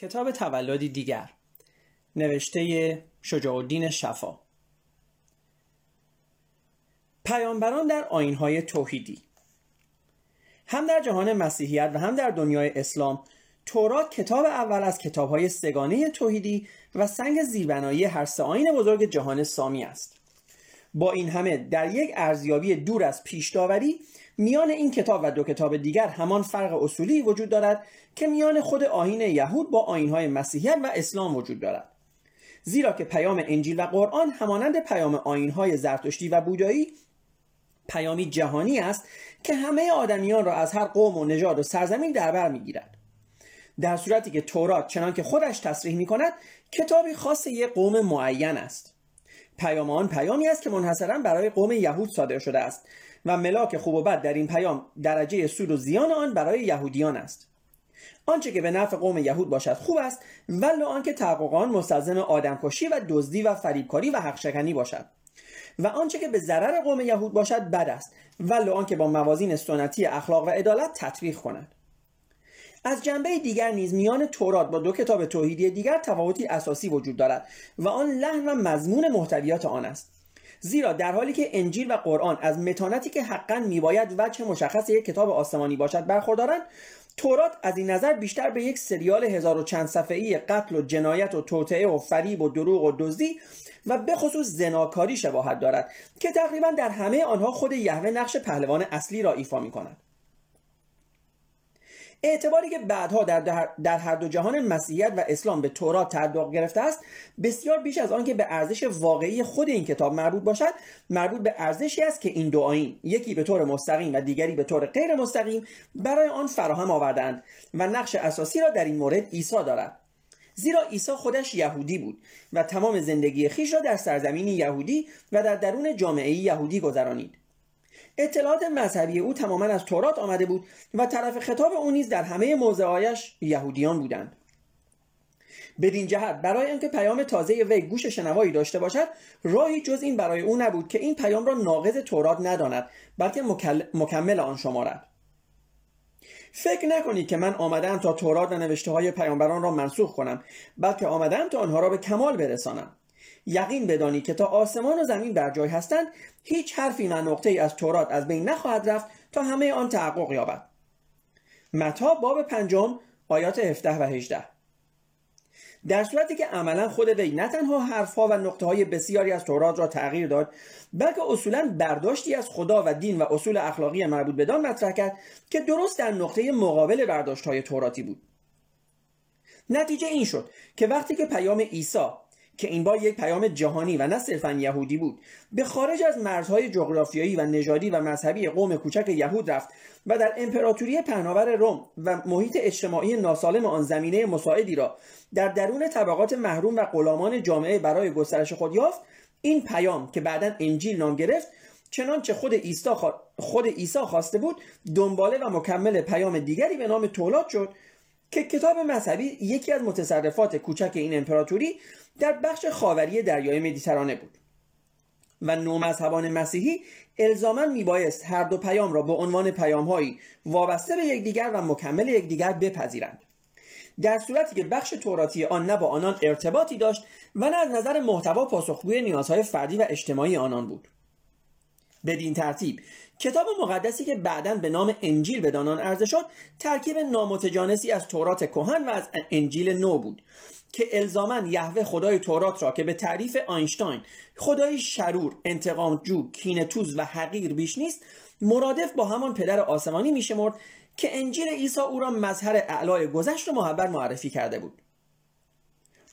کتاب تولدی دیگر نوشته شجاع الدین شفا. پیامبران در آینهای توحیدی. هم در جهان مسیحیت و هم در دنیای اسلام تورات کتاب اول از کتابهای سگانه توحیدی و سنگ زیربنایی هر سه آین بزرگ جهان سامی است. با این همه در یک ارزیابی دور از پیش داوری میان این کتاب و دو کتاب دیگر همان فرق اصولی وجود دارد که میان خود آین یهود با آینهای مسیحیت و اسلام وجود دارد. زیرا که پیام انجیل و قرآن همانند پیام آینهای زرتشتی و بودایی پیامی جهانی است که همه آدمیان را از هر قوم و نژاد و سرزمین در بر می‌گیرد. در صورتی که تورات چنان که خودش تصریح می کند کتابی خاص یک قوم معین است. پیام آن پیامی است که منحصرا برای قوم یهود صادر شده است. و ملاک خوب و بد در این پیام درجه سود و زیان آن برای یهودیان است. آنچه که به نفع قوم یهود باشد خوب است ولو آنکه تحقق آن مستلزم آدمکشی و دزدی و فریبکاری و حقشکنی باشد. و آنچه که به ضرر قوم یهود باشد بد است ولو آنکه با موازین سنتی اخلاق و عدالت تطبیق کند. از جنبه دیگر نیز میان تورات با دو کتاب توحیدی دیگر تفاوتی اساسی وجود دارد و آن لحن و مضمون محتویات آن است. زیرا در حالی که انجیل و قرآن از متانتی که حقا میباید وجه مشخص یک کتاب آسمانی باشد برخوردارند تورات از این نظر بیشتر به یک سریال هزار و چند صفحه‌ای قتل و جنایت و توطعه و فریب و دروغ و دزدی و به خصوص زناکاری شباهت دارد که تقریبا در همه آنها خود یهوه نقش پهلوان اصلی را ایفا می کند. اعتباری که بعدها در, در هر دو جهان مسیحیت و اسلام به تورات تعلق گرفته است بسیار بیش از آنکه به ارزش واقعی خود این کتاب مربوط باشد مربوط به ارزشی است که این دو آیین یکی به طور مستقیم و دیگری به طور غیر مستقیم برای آن فراهم آوردند و نقش اساسی را در این مورد عیسی دارد. زیرا عیسی خودش یهودی بود و تمام زندگی خیش را در سرزمین یهودی و در درون جامعه یهودی گذرانید. اطلاعات مذهبی او تماما از تورات آمده بود و طرف خطاب او نیز در همه موضعهایش یهودیان بودند. بدین جهت برای اینکه پیام تازه وی گوش شنوایی داشته باشد راهی جز این برای او نبود که این پیام را ناقض تورات نداند بلکه مکمل آن شمارد. فکر نکنید که من آمدم تا تورات و نوشته های پیامبران را منسوخ کنم بلکه آمدم تا آنها را به کمال برسانم. یقین بدانی که تا آسمان و زمین بر جای هستند هیچ حرفی و نقطه از تورات از بین نخواهد رفت تا همه آن تحقق یابد. متا باب پنجم آیات 17 و 18 در صورتی که عملا خود وی نه تنها حرفها و نقطه های بسیاری از تورات را تغییر داد بلکه اصولا برداشتی از خدا و دین و اصول اخلاقی مربوط بدان مطرح کرد که درست در نقطه مقابل برداشت های توراتی بود. نتیجه این شد که وقتی که پیام عیسی که این بار یک پیام جهانی و نه صرفا یهودی بود. به خارج از مرزهای جغرافیایی و نژادی و مذهبی قوم کوچک یهود رفت و در امپراتوری پهناور روم و محیط اجتماعی ناسالم آن زمینه مساعدی را در درون طبقات محروم و غلامان جامعه برای گسترش خود یافت. این پیام که بعدا انجیل نام گرفت چنانچه خود عیسی خود عیسی خواسته بود دنباله و مکمل پیام دیگری به نام تولاد شد که کتاب مذهبی یکی از متصرفات کوچک این امپراتوری در بخش خاوری دریای مدیترانه بود و نومذهبان مسیحی الزاما میبایست هر دو پیام را به عنوان پیامهایی وابسته به یکدیگر و مکمل یکدیگر بپذیرند. در صورتی که بخش توراتی آن نه با آنان ارتباطی داشت و نه از نظر محتوا پاسخگوی نیازهای فردی و اجتماعی آنان بود. بدین ترتیب کتاب مقدسی که بعدا به نام انجیل به دانان عرضه شد ترکیب نامتجانسی از تورات کهن و از انجیل نو بود که الزاما یهوه خدای تورات را که به تعریف آینشتاین خدای شرور انتقامجو کینتوز و حقیر بیش نیست مرادف با همان پدر آسمانی میشمرد که انجیل عیسی او را مظهر اعلای گذشت و محبت معرفی کرده بود.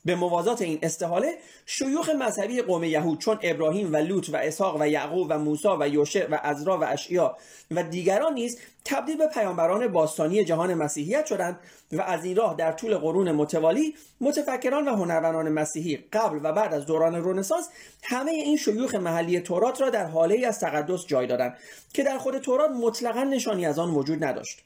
به موازات این استحاله شیوخ مذهبی قوم یهود چون ابراهیم و لوط و اسحاق و یعقوب و موسی و یوشع و ازرا و اشعیا و دیگران نیز تبدیل به پیامبران باستانی جهان مسیحیت شدند و از این راه در طول قرون متوالی متفکران و هنرمندان مسیحی قبل و بعد از دوران رنسانس همه این شیوخ محلی تورات را در حاله از تقدس جای دادند که در خود تورات مطلقا نشانی از آن وجود نداشت.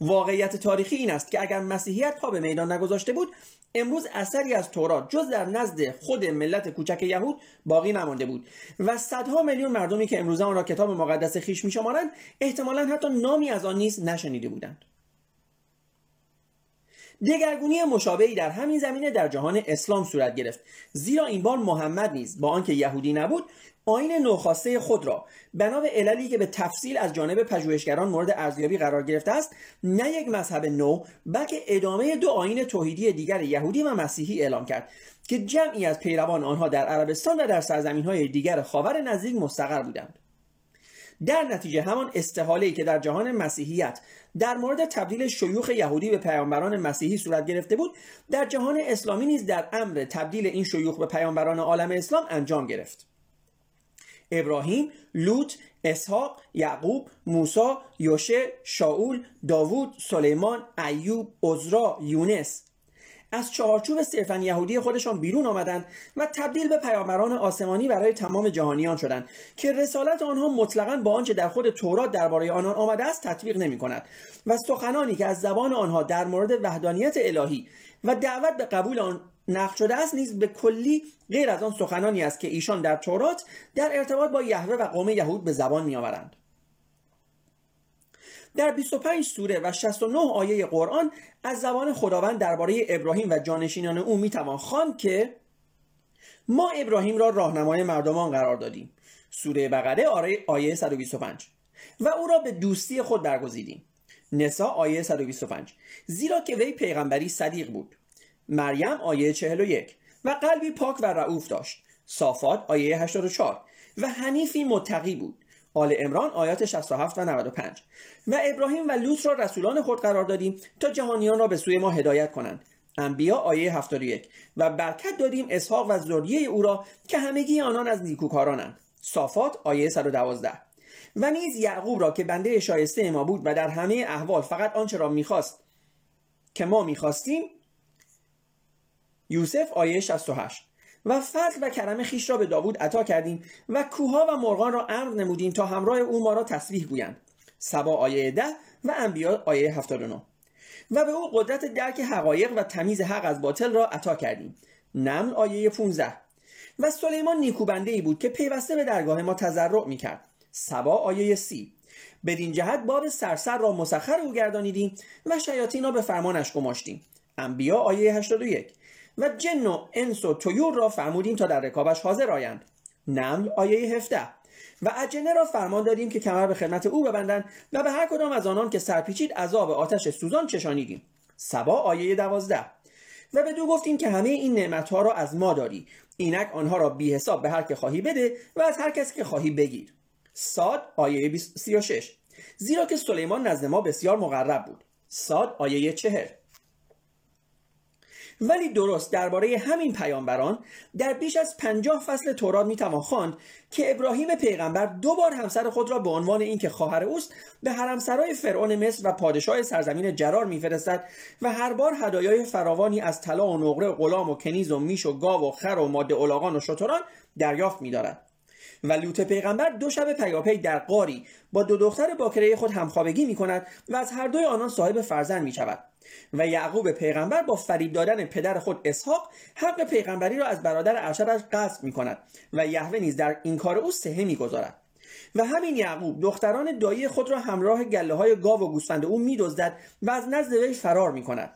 واقعیت تاریخی این است که اگر مسیحیت پا به میدان نگذاشته بود امروز اثری از تورات جز در نزد خود ملت کوچک یهود باقی نمانده بود و صدها میلیون مردمی که امروزه آن را کتاب مقدس خیش میشمارند احتمالا حتی نامی از آن نیز نشنیده بودند. دگرگونی مشابهی در همین زمینه در جهان اسلام صورت گرفت زیرا این بار محمد نیز با آنکه یهودی نبود آین نوخواسته خود را. بنا به عللی که به تفصیل از جانب پژوهشگران مورد ارزیابی قرار گرفته است نه یک مذهب نو بلکه ادامه دو آین توحیدی دیگر یهودی و مسیحی اعلام کرد که جمعی از پیروان آنها در عربستان و در سرزمین های دیگر خاور نزدیک مستقر بودند. در نتیجه همان استحاله که در جهان مسیحیت در مورد تبدیل شیوخ یهودی به پیامبران مسیحی صورت گرفته بود در جهان اسلامی نیز در امر تبدیل این شیوخ به پیامبران عالم اسلام انجام گرفت. ابراهیم، لوط، اسحاق، یعقوب، موسی، یوشه، شاول، داوود، سلیمان، ایوب، عزرا، یونس. از چهارچوب صرفا یهودی خودشان بیرون آمدند و تبدیل به پیامبران آسمانی برای تمام جهانیان شدند که رسالت آنها مطلقا با آنچه در خود تورات درباره آنان آمده است تطبیق نمی کند و سخنانی که از زبان آنها در مورد وحدانیت الهی و دعوت به قبول آن نقل شده است نیز به کلی غیر از آن سخنانی است که ایشان در تورات در ارتباط با یهوه و قوم یهود به زبان میآورند. در 25 سوره و 69 آیه قرآن از زبان خداوند درباره ابراهیم و جانشینان او می‌توان خواند که ما ابراهیم را راهنمای مردمان قرار دادیم. سوره بقره آیه 125 و او را به دوستی خود برگزیدیم. نسا آیه 125 زیرا که وی پیغمبری صدیق بود. مریم آیه 41 و قلبی پاک و رعوف داشت. صافات آیه 84 و حنیفی متقی بود. آل امران آیات 67 و 95 و ابراهیم و لوط را رسولان خود قرار دادیم تا جهانیان را به سوی ما هدایت کنند. انبیا آیه 71 و برکت دادیم اسحاق و ذریه او را که همگی آنان از نیکوکارانند. صافات آیه 112 و نیز یعقوب را که بنده شایسته ما بود و در همه احوال فقط آنچه را می‌خواست که ما می‌خواستیم یوسف آیه 68 و فضل و کرم خیش را به داوود عطا کردیم و کوها و مرغان را امر نمودیم تا همراه او ما را تسبیح گویند. سبا آیه 10 و انبیا آیه 79 و به او قدرت درک حقایق و تمیز حق از باطل را عطا کردیم. نمل آیه 15 و سلیمان نیکوبنده ای بود که پیوسته به درگاه ما تضرع می‌کرد. سبا آیه سی. بدین جهت باب سرسر را مسخر او گردانیدیم و شیاطین را به فرمانش گماشتیم. انبیا آیه 81 و جن و انس و تویور را فرمودیم تا در رکابش حاضر آیند. نمل آیه 17 و اجنه را فرمان دادیم که کمر به خدمت او ببندند و به هر کدام از آنان که سرپیچید عذاب آتش سوزان چشانیدیم. سبا آیه 12 و به دو گفتیم که همه این نعمتها را از ما داری. اینک آنها را بی حساب به هر که خواهی بده و از هر کسی که خواهی بگیر. ساد آیه 36 زیرا که سلیمان نزد ما بسیار مقرب بود. ساد آیه 40 ولی درست درباره همین پیامبران در بیش از پنجاه فصل تورات می‌توان خواند که ابراهیم پیغمبر دو بار همسر خود را به عنوان اینکه خواهر اوست به حرمسرای فرعون مصر و پادشاه سرزمین جرار میفرستد و هر بار هدایای فراوانی از طلا و نقره و غلام و کنیز و میش و گاو و خر و ماده الاغان و شتران دریافت میدارد. و لوط پیغمبر دو شب پیاپی در قاری با دو دختر باکره خود همخوابگی می کند و از هر دوی آنان صاحب فرزند می شود و یعقوب پیغمبر با فریب دادن پدر خود اسحاق حق پیغمبری را از برادر ارشدش قصد می کند و یهوه نیز در این کار او سهه می گذارد. و همین یعقوب دختران دایی خود را همراه گله های گاو و گوسفند او میدزدد و از نزد وی فرار می کند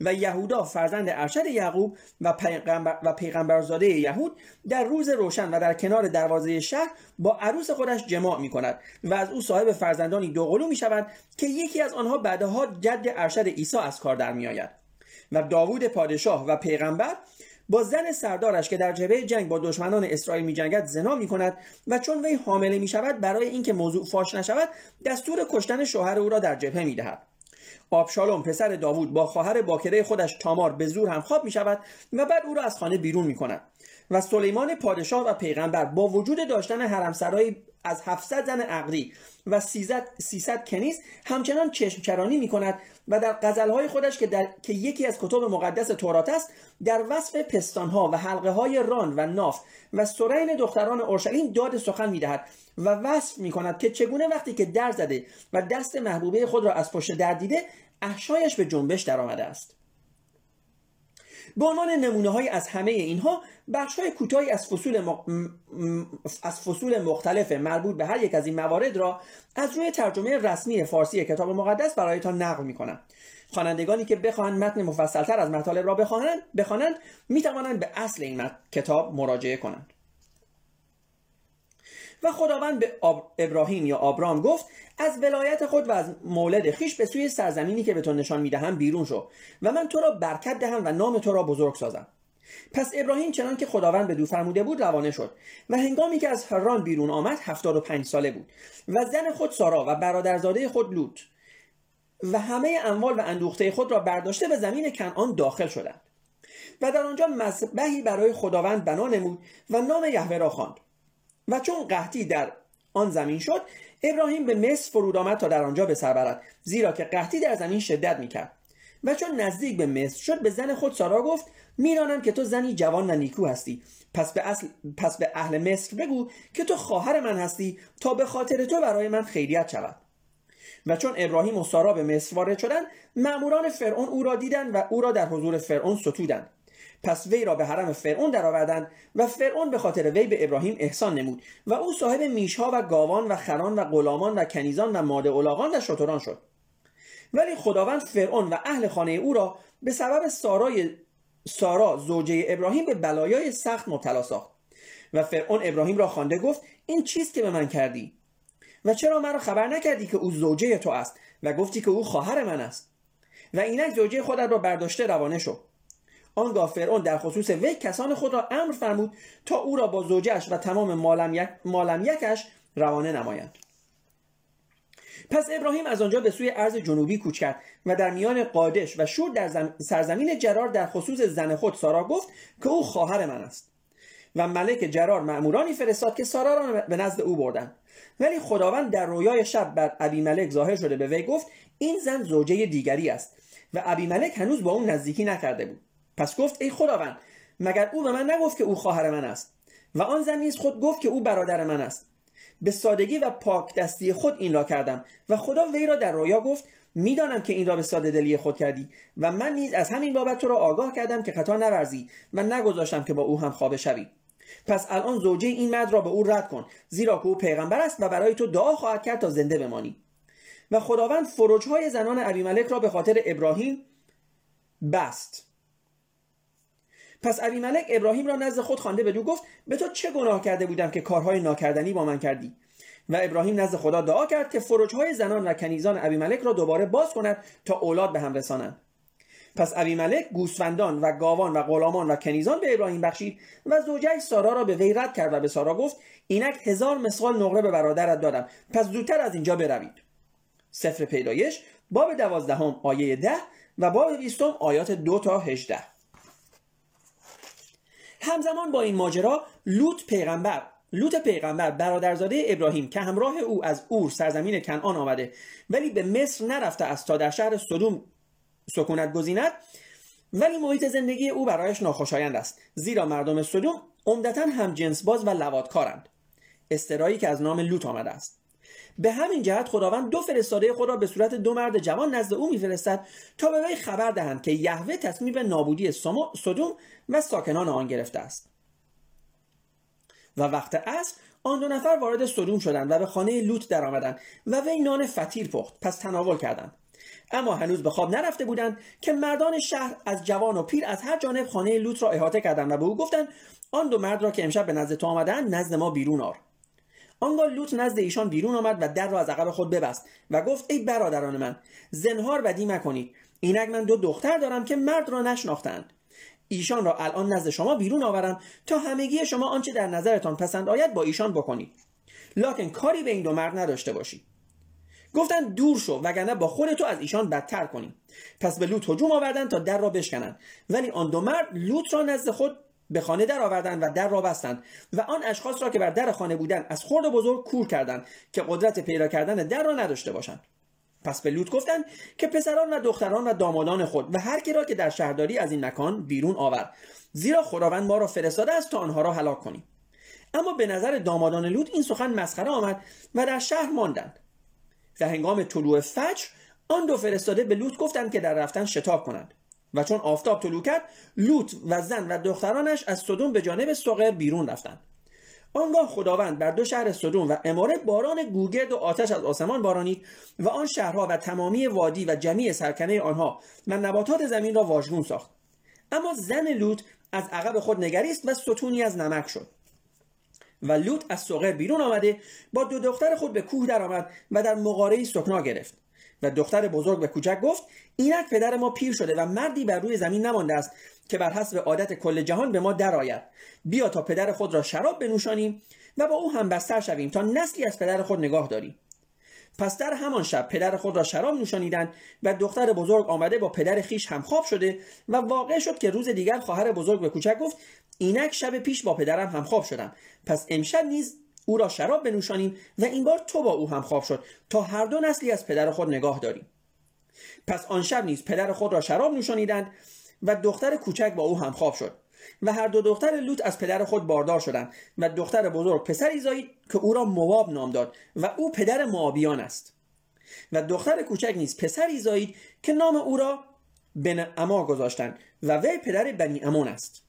و یهودا فرزند ارشد یعقوب و, پیغمبر و پیغمبرزاده یهود در روز روشن و در کنار دروازه شهر با عروس خودش جماع می کند و از او صاحب فرزندانی دوقلو می شود که یکی از آنها بعدها جد ارشد عیسی از کار در می آید و داوود پادشاه و پیغمبر با زن سردارش که در جبهه جنگ با دشمنان اسرائیل می جنگد زنا می کند و چون وی حامله می شود برای اینکه موضوع فاش نشود دستور کشتن شوهر او را در جبهه می دهد آبشالوم پسر داوود با خواهر باکره خودش تامار به زور هم خواب می شود و بعد او را از خانه بیرون می کند و سلیمان پادشاه و پیغمبر با وجود داشتن حرمسرایی از 700 زن عقلی و 300 کنیز همچنان چشمچرانی می کند و در غزلهای خودش که, در... که یکی از کتب مقدس تورات است در وصف پستانها و حلقه های ران و ناف و سرین دختران اورشلیم داد سخن می دهد و وصف می کند که چگونه وقتی که در زده و دست محبوبه خود را از پشت در دیده احشایش به جنبش درآمده است. به عنوان نمونه های از همه اینها بخش های کوتاهی از فصول, از فصول مختلف مربوط به هر یک از این موارد را از روی ترجمه رسمی فارسی کتاب مقدس برایتان نقل می کنم خوانندگانی که بخواهند متن مفصلتر از مطالب را بخوانند بخوانند می‌توانند به اصل این کتاب مراجعه کنند. و خداوند به ابراهیم یا آبرام گفت از ولایت خود و از مولد خیش به سوی سرزمینی که به تو نشان می‌دهم بیرون شو و من تو را برکت دهم و نام تو را بزرگ سازم. پس ابراهیم چنان که خداوند به دو فرموده بود روانه شد و هنگامی که از حران بیرون آمد هفتاد و پنج ساله بود و زن خود سارا و برادرزاده خود لوط و همه اموال و اندوخته خود را برداشته به زمین کنعان داخل شدند. و در آنجا مذبحی برای خداوند بنا نمود و نام یهوه را خواند. و چون قحطی در آن زمین شد ابراهیم به مصر فرود آمد تا در آنجا به سر برد زیرا که قحطی در زمین شدت می‌کرد. و چون نزدیک به مصر شد به زن خود سارا گفت می‌دانم که تو زنی جوان و نیکو هستی. پس به, اصل پس به اهل مصر بگو که تو خواهر من هستی تا به خاطر تو برای من خیریت شود. و چون ابراهیم و سارا به مصر وارد شدند مأموران فرعون او را دیدند و او را در حضور فرعون ستودند. پس وی را به حرم فرعون درآوردند و فرعون به خاطر وی به ابراهیم احسان نمود و او صاحب میشها و گاوان و خران و غلامان و کنیزان و ماده الاغان و شتران شد. ولی خداوند فرعون و اهل خانه او را به سبب سارای سارا زوجه ابراهیم به بلایای سخت مبتلا ساخت و فرعون ابراهیم را خوانده گفت این چیست که به من کردی؟ و چرا مرا خبر نکردی که او زوجه تو است و گفتی که او خواهر من است؟ و اینک زوجه خودت را برداشته روانه شو. آنگاه فرعون در خصوص وی کسان خود را امر فرمود تا او را با زوجش و تمام مالم یکش روانه نمایند. پس ابراهیم از آنجا به سوی ارز جنوبی کوچ کرد و در میان قادش و شور در سرزمین جرار در خصوص زن خود سارا گفت که او خواهر من است و ملک جرار مأمورانی فرستاد که سارا را به نزد او بردند. ولی خداوند در رویای شب بر ابی ملک ظاهر شده به وی گفت این زن زوجه دیگری است و ابی ملک هنوز با اون نزدیکی نکرده بود. پس گفت ای خداوند مگر او به من نگفت که او خواهر من است؟ و آن زن نیز خود گفت که او برادر من است. به سادگی و پاک دستی خود این را کردم و خدا وی را در رویا گفت می‌دانم که این را به ساده دلی خود کردی و من نیز از همین بابت تو را آگاه کردم که خطا نورزی و نگذاشتم که با او هم خوابه شوی. پس الان زوجه این مرد را به او رد کن زیرا که او پیغمبر است و برای تو دعا خواهد کرد تا زنده بمانی. و خداوند فروجهای زنان ابیملک را به خاطر ابراهیم بست. پس ابی ملک ابراهیم را نزد خود خوانده بدو گفت به تو چه گناه کرده بودم که کارهای ناکردنی با من کردی؟ و ابراهیم نزد خدا دعا کرد که فروجهای زنان و کنیزان ابی ملک را دوباره باز کند تا اولاد به هم رسانند. پس ابی ملک گوسفندان و گاوان و غلامان و کنیزان به ابراهیم بخشید و زوجه سارا را به وی رد کرد و به سارا گفت اینک هزار مسقال نقره به برادرت دادم پس زودتر از اینجا بروید. سفر پیدایش باب دوازدهم آیه ده و باب بیستم آیات دو تا هجده. همزمان با این ماجرا لوط پیغمبر لوط پیغمبر برادرزاده ابراهیم که همراه او از اور سرزمین کنعان آمده ولی به مصر نرفته است تا در شهر سدوم سکونت گزیند ولی محیط زندگی او برایش ناخوشایند است. زیرا مردم سدوم عمدتا هم جنس باز و لوادکارند استرایی که از نام لوط آمده است. به همین جهت خداوند دو فرستاده خود را به صورت دو مرد جوان نزد او میفرستد تا به وی خبر دهند که یهوه تصمیم به نابودی سدوم و ساکنان آن گرفته است. و وقت عصر آن دو نفر وارد سدوم شدند و به خانه لوط درآمدند و وی نان فتیر پخت پس تناول کردند. اما هنوز به خواب نرفته بودند که مردان شهر از جوان و پیر از هر جانب خانه لوط را احاطه کردند و به او گفتند آن دو مرد را که امشب به نزد تو آمدند نزد ما بیرون آر. آنگاه لوط نزد ایشان بیرون آمد و در را از عقب خود ببست و گفت ای برادران من زنهار بدی مکنید. اینک من دو دختر دارم که مرد را نشناختند. ایشان را الان نزد شما بیرون آورم تا همگی شما آنچه در نظرتان پسند آید با ایشان بکنید. لکن کاری به این دو مرد نداشته باشید گفتند دور شو وگرنه با خود تو از ایشان بدتر کنیم. پس به لوط هجوم آوردند تا در را بشکنند. ولی آن دو مرد لوط را نزد خود به خانه در آوردند و در را بستند و آن اشخاص را که بر در خانه بودند از خرد و بزرگ کور کردند که قدرت پیدا کردن در را نداشته باشند. پس به لوط گفتند که پسران و دختران و دامادان خود و هر کی را که در شهرداری از این مکان بیرون آور زیرا خداوند ما را فرستاده است تا آنها را هلاک کنیم. اما به نظر دامادان لوط این سخن مسخره آمد و در شهر ماندند. و هنگام طلوع فجر آن دو فرستاده به لوط گفتند که در رفتن شتاب کنند. و چون آفتاب طلوع کرد لوط و زن و دخترانش از صدوم به جانب سقر بیرون رفتند. آنگاه خداوند بر دو شهر سدوم و اماره باران گوگرد و آتش از آسمان بارانید و آن شهرها و تمامی وادی و جمیع سرکنه آنها و نباتات زمین را واژگون ساخت. اما زن لوط از عقب خود نگریست و ستونی از نمک شد. و لوط از سوقه بیرون آمده با دو دختر خود به کوه درآمد و در مغاره سکنا گرفت. و دختر بزرگ به کوچک گفت اینک پدر ما پیر شده و مردی بر روی زمین نمانده است که بر حسب عادت کل جهان به ما درآید. بیا تا پدر خود را شراب بنوشانیم و با او هم بستر شویم تا نسلی از پدر خود نگاه داریم. پس در همان شب پدر خود را شراب نوشانیدند و دختر بزرگ آمده با پدر خیش همخواب شده و واقع شد که روز دیگر خواهر بزرگ به کوچک گفت اینک شب پیش با پدرم همخواب شدم. پس امشب نیز او را شراب بنوشانیم و این بار تو با او هم خواب شد تا هر دو نسلی از پدر خود نگاه داریم. پس آن شب نیز پدر خود را شراب نوشانیدند و دختر کوچک با او هم خواب شد و هر دو دختر لوط از پدر خود باردار شدند و دختر بزرگ پسری زایید که او را مواب نام داد و او پدر موابیان است. و دختر کوچک نیز پسری زایید که نام او را بن اما گذاشتند و وی پدر بنی امون است.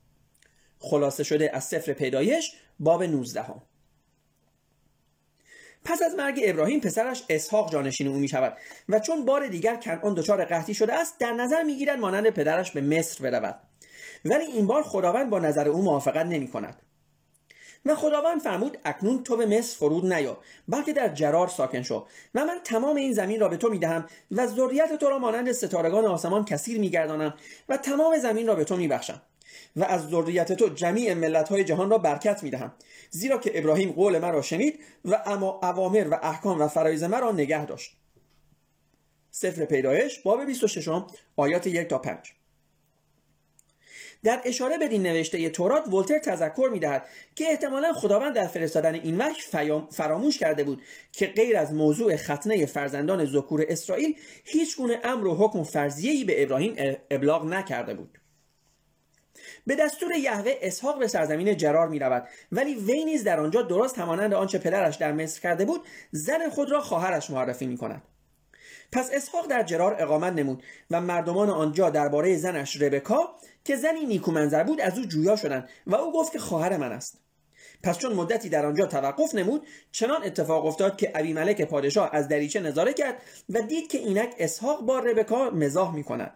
خلاصه شده از سفر پیدایش باب 19 هم. پس از مرگ ابراهیم پسرش اسحاق جانشین او می شود و چون بار دیگر کنعان دچار قحطی شده است در نظر می‌گیرد مانند پدرش به مصر برود. ولی این بار خداوند با نظر او موافقت نمی کند و خداوند فرمود اکنون تو به مصر فرود نیا بلکه در جرار ساکن شو و من تمام این زمین را به تو می‌دهم و ذریت تو را مانند ستارگان آسمان کثیر میگردانم و تمام زمین را به تو میبخشم. و از ذریت تو جمیع ملت های جهان را برکت می‌دهم. زیرا که ابراهیم قول مرا شنید و اما اوامر و احکام و فرایز مرا نگه داشت. سفر پیدایش باب 26 آیات 1 تا 5 در اشاره به این نوشته تورات ولتر تذکر می‌دهد که احتمالا خداوند در فرستادن این وحی فراموش کرده بود که غیر از موضوع ختنه فرزندان ذکور اسرائیل هیچ گونه امر و حکم فرضیه‌ای به ابراهیم ابلاغ نکرده بود. به دستور یهوه اسحاق به سرزمین جرار می رود ولی وی نیز در آنجا درست همانند آنچه پدرش در مصر کرده بود زن خود را خواهرش معرفی می کند پس اسحاق در جرار اقامت نمود و مردمان آنجا درباره زنش ربکا که زنی نیکومنظر بود از او جویا شدند و او گفت که خواهر من است. پس چون مدتی در آنجا توقف نمود چنان اتفاق افتاد که ابی ملک پادشاه از دریچه نظاره کرد و دید که اینک اسحاق با ربکا مزاح می کند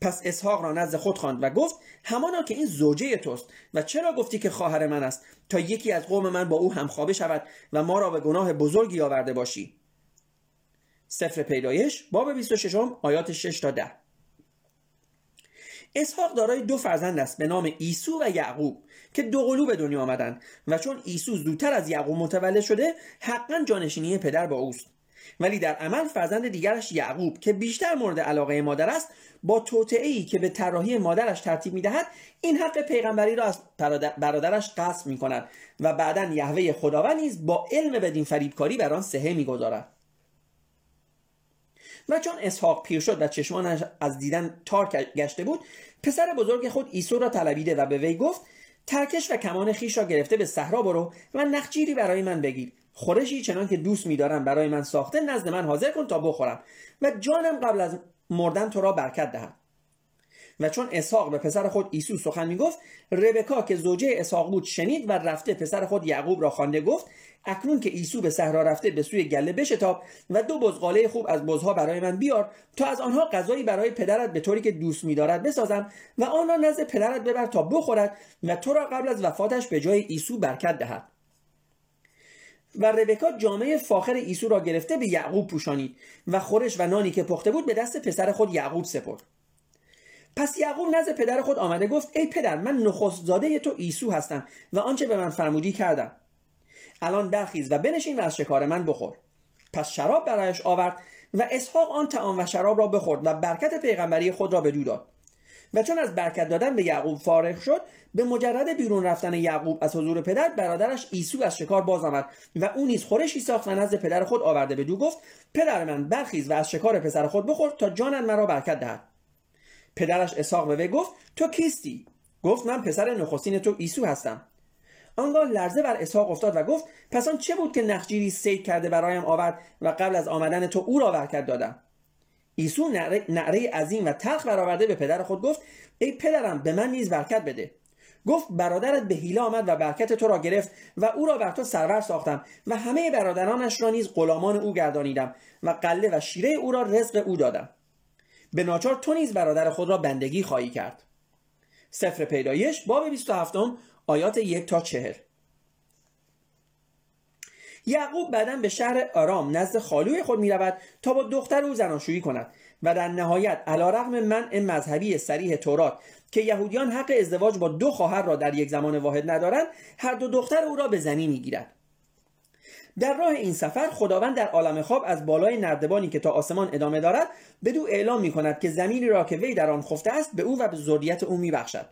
پس اسحاق را نزد خود خواند و گفت همانا که این زوجه توست و چرا گفتی که خواهر من است؟ تا یکی از قوم من با او همخوابه شود و ما را به گناه بزرگی آورده باشی. سفر پیدایش باب 26 آیات 6 تا 10 اسحاق دارای دو فرزند است به نام ایسو و یعقوب که دو قلو به دنیا آمدند و چون ایسو زودتر از یعقوب متولد شده حقا جانشینی پدر با اوست. ولی در عمل فرزند دیگرش یعقوب که بیشتر مورد علاقه مادر است با توطعه ای که به طراحی مادرش ترتیب می‌دهد این حق پیغمبری را از برادرش قصد می کند و بعدا یهوه خداوند نیز با علم بدین فریبکاری بر آن سهه می‌گذارد. و چون اسحاق پیر شد و چشمانش از دیدن تار گشته بود پسر بزرگ خود ایسو را طلبیده و به وی گفت ترکش و کمان خیش را گرفته به صحرا برو و نخجیری برای من بگیر. خورشی چنان که دوست میدارم برای من ساخته نزد من حاضر کن تا بخورم. و جانم قبل از مردن تو را برکت دهم. و چون اسحاق به پسر خود عیسی سخن می‌گفت ربکا که زوجه اسحاق بود شنید و رفته پسر خود یعقوب را خوانده گفت اکنون که عیسی به صحرا رفته به سوی گله بشتاب و دو بزغاله خوب از بزها برای من بیار تا از آنها غذایی برای پدرت به طوری که دوست میدارد بسازم و آن را نزد پدرت ببر تا بخورد و تو را قبل از وفاتش به جای عیسی برکت دهد. و ربکا جامعه فاخر ایسو را گرفته به یعقوب پوشانید و خورش و نانی که پخته بود به دست پسر خود یعقوب سپرد. پس یعقوب نزد پدر خود آمده گفت ای پدر من نخست زاده تو ایسو هستم و آنچه به من فرمودی کردم. الان برخیز و بنشین و از شکار من بخور. پس شراب برایش آورد و اسحاق آن تعام و شراب را بخورد و برکت پیغمبری خود را بدو داد. و چون از برکت دادن به یعقوب فارغ شد به مجرد بیرون رفتن یعقوب از حضور پدر برادرش ایسو از شکار باز آمد و او نیز خورشی ساخت و نزد پدر خود آورده به دو گفت پدر من برخیز و از شکار پسر خود بخور تا جانن مرا برکت دهد. پدرش اسحاق به وی گفت تو کیستی؟ گفت من پسر نخستین تو ایسو هستم. آنگاه لرزه بر اسحاق افتاد و گفت پس آن چه بود که نخجیری سید کرده برایم آورد و قبل از آمدن تو او را برکت دادم؟ ایسو نعره, نعره عظیم و تلخ برآورده به پدر خود گفت ای پدرم به من نیز برکت بده. گفت برادرت به حیله آمد و برکت تو را گرفت و او را بر تو سرور ساختم و همه برادرانش را نیز غلامان او گردانیدم و قله و شیره او را رزق او دادم. به ناچار تو نیز برادر خود را بندگی خواهی کرد. سفر پیدایش باب 27 آیات یک تا چهل. یعقوب بعدا به شهر آرام نزد خالوی خود می رود تا با دختر او زناشویی کند و در نهایت علا رقم منع مذهبی سریح تورات که یهودیان حق ازدواج با دو خواهر را در یک زمان واحد ندارند هر دو دختر او را به زنی می‌گیرد. در راه این سفر خداوند در عالم خواب از بالای نردبانی که تا آسمان ادامه دارد بدو اعلام می کند که زمینی را که وی در آن خفته است به او و به ذریت او میبخشد.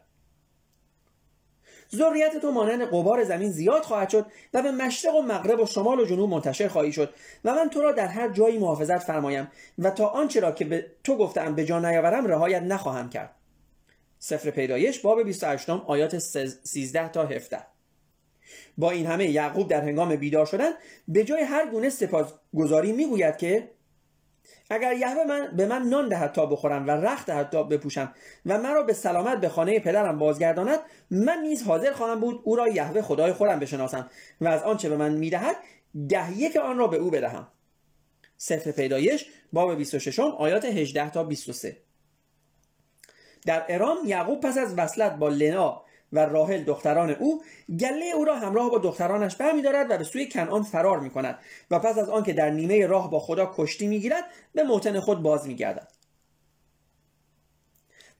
ذریت تو مانند قبار زمین زیاد خواهد شد و به مشرق و مغرب و شمال و جنوب منتشر خواهی شد و من تو را در هر جایی محافظت فرمایم و تا آنچه را که به تو گفتم به جا نیاورم رهایت نخواهم کرد. سفر پیدایش باب 28 آیات 13 تا 17 با این همه یعقوب در هنگام بیدار شدن به جای هر گونه سپاسگزاری می‌گوید که اگر یهوه من به من نان دهد تا بخورم و رخت دهد تا بپوشم و مرا به سلامت به خانه پدرم بازگرداند من نیز حاضر خواهم بود او را یهوه خدای خودم بشناسم و از آنچه به من می‌دهد ده یک آن را به او بدهم. سفر پیدایش باب 26 آیات 18 تا 23 در ارام یعقوب پس از وصلت با لنا و راحل دختران او گله او را همراه با دخترانش برمیدارد و به سوی کنعان فرار می کند و پس از آنکه در نیمه راه با خدا کشتی می‌گیرد به موتن خود باز میگردد.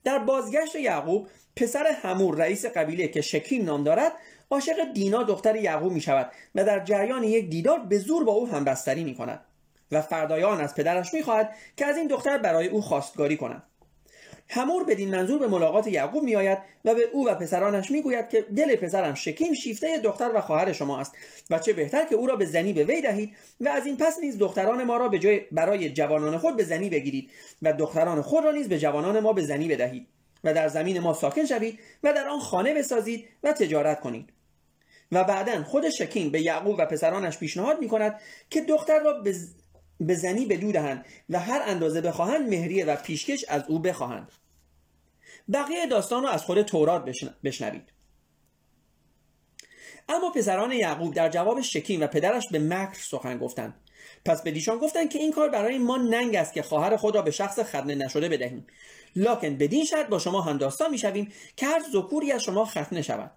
در بازگشت یعقوب پسر همور رئیس قبیله که شکیم نام دارد عاشق دینا دختر یعقوب می شود و در جریان یک دیدار به زور با او همبستری می کند و فردایان از پدرش می خواهد که از این دختر برای او خواستگاری کند. همور بدین منظور به ملاقات یعقوب میآید و به او و پسرانش می‌گوید که دل پسرم شکیم شیفته دختر و خواهر شما است و چه بهتر که او را به زنی به وی دهید و از این پس نیز دختران ما را به جای برای جوانان خود به زنی بگیرید و دختران خود را نیز به جوانان ما به زنی بدهید و در زمین ما ساکن شوید و در آن خانه بسازید و تجارت کنید. و بعدا خود شکیم به یعقوب و پسرانش پیشنهاد می کند که دختر را به به زنی بدو و هر اندازه بخواهند مهریه و پیشکش از او بخواهند. بقیه داستان را از خود تورات بشنوید. اما پسران یعقوب در جواب شکیم و پدرش به مکر سخن گفتند. پس به دیشان گفتند که این کار برای ما ننگ است که خواهر خود را به شخص ختنه نشده بدهیم. لاکن بدین شرط با شما هم داستان می‌شویم که هر ذکوری از شما ختنه شود.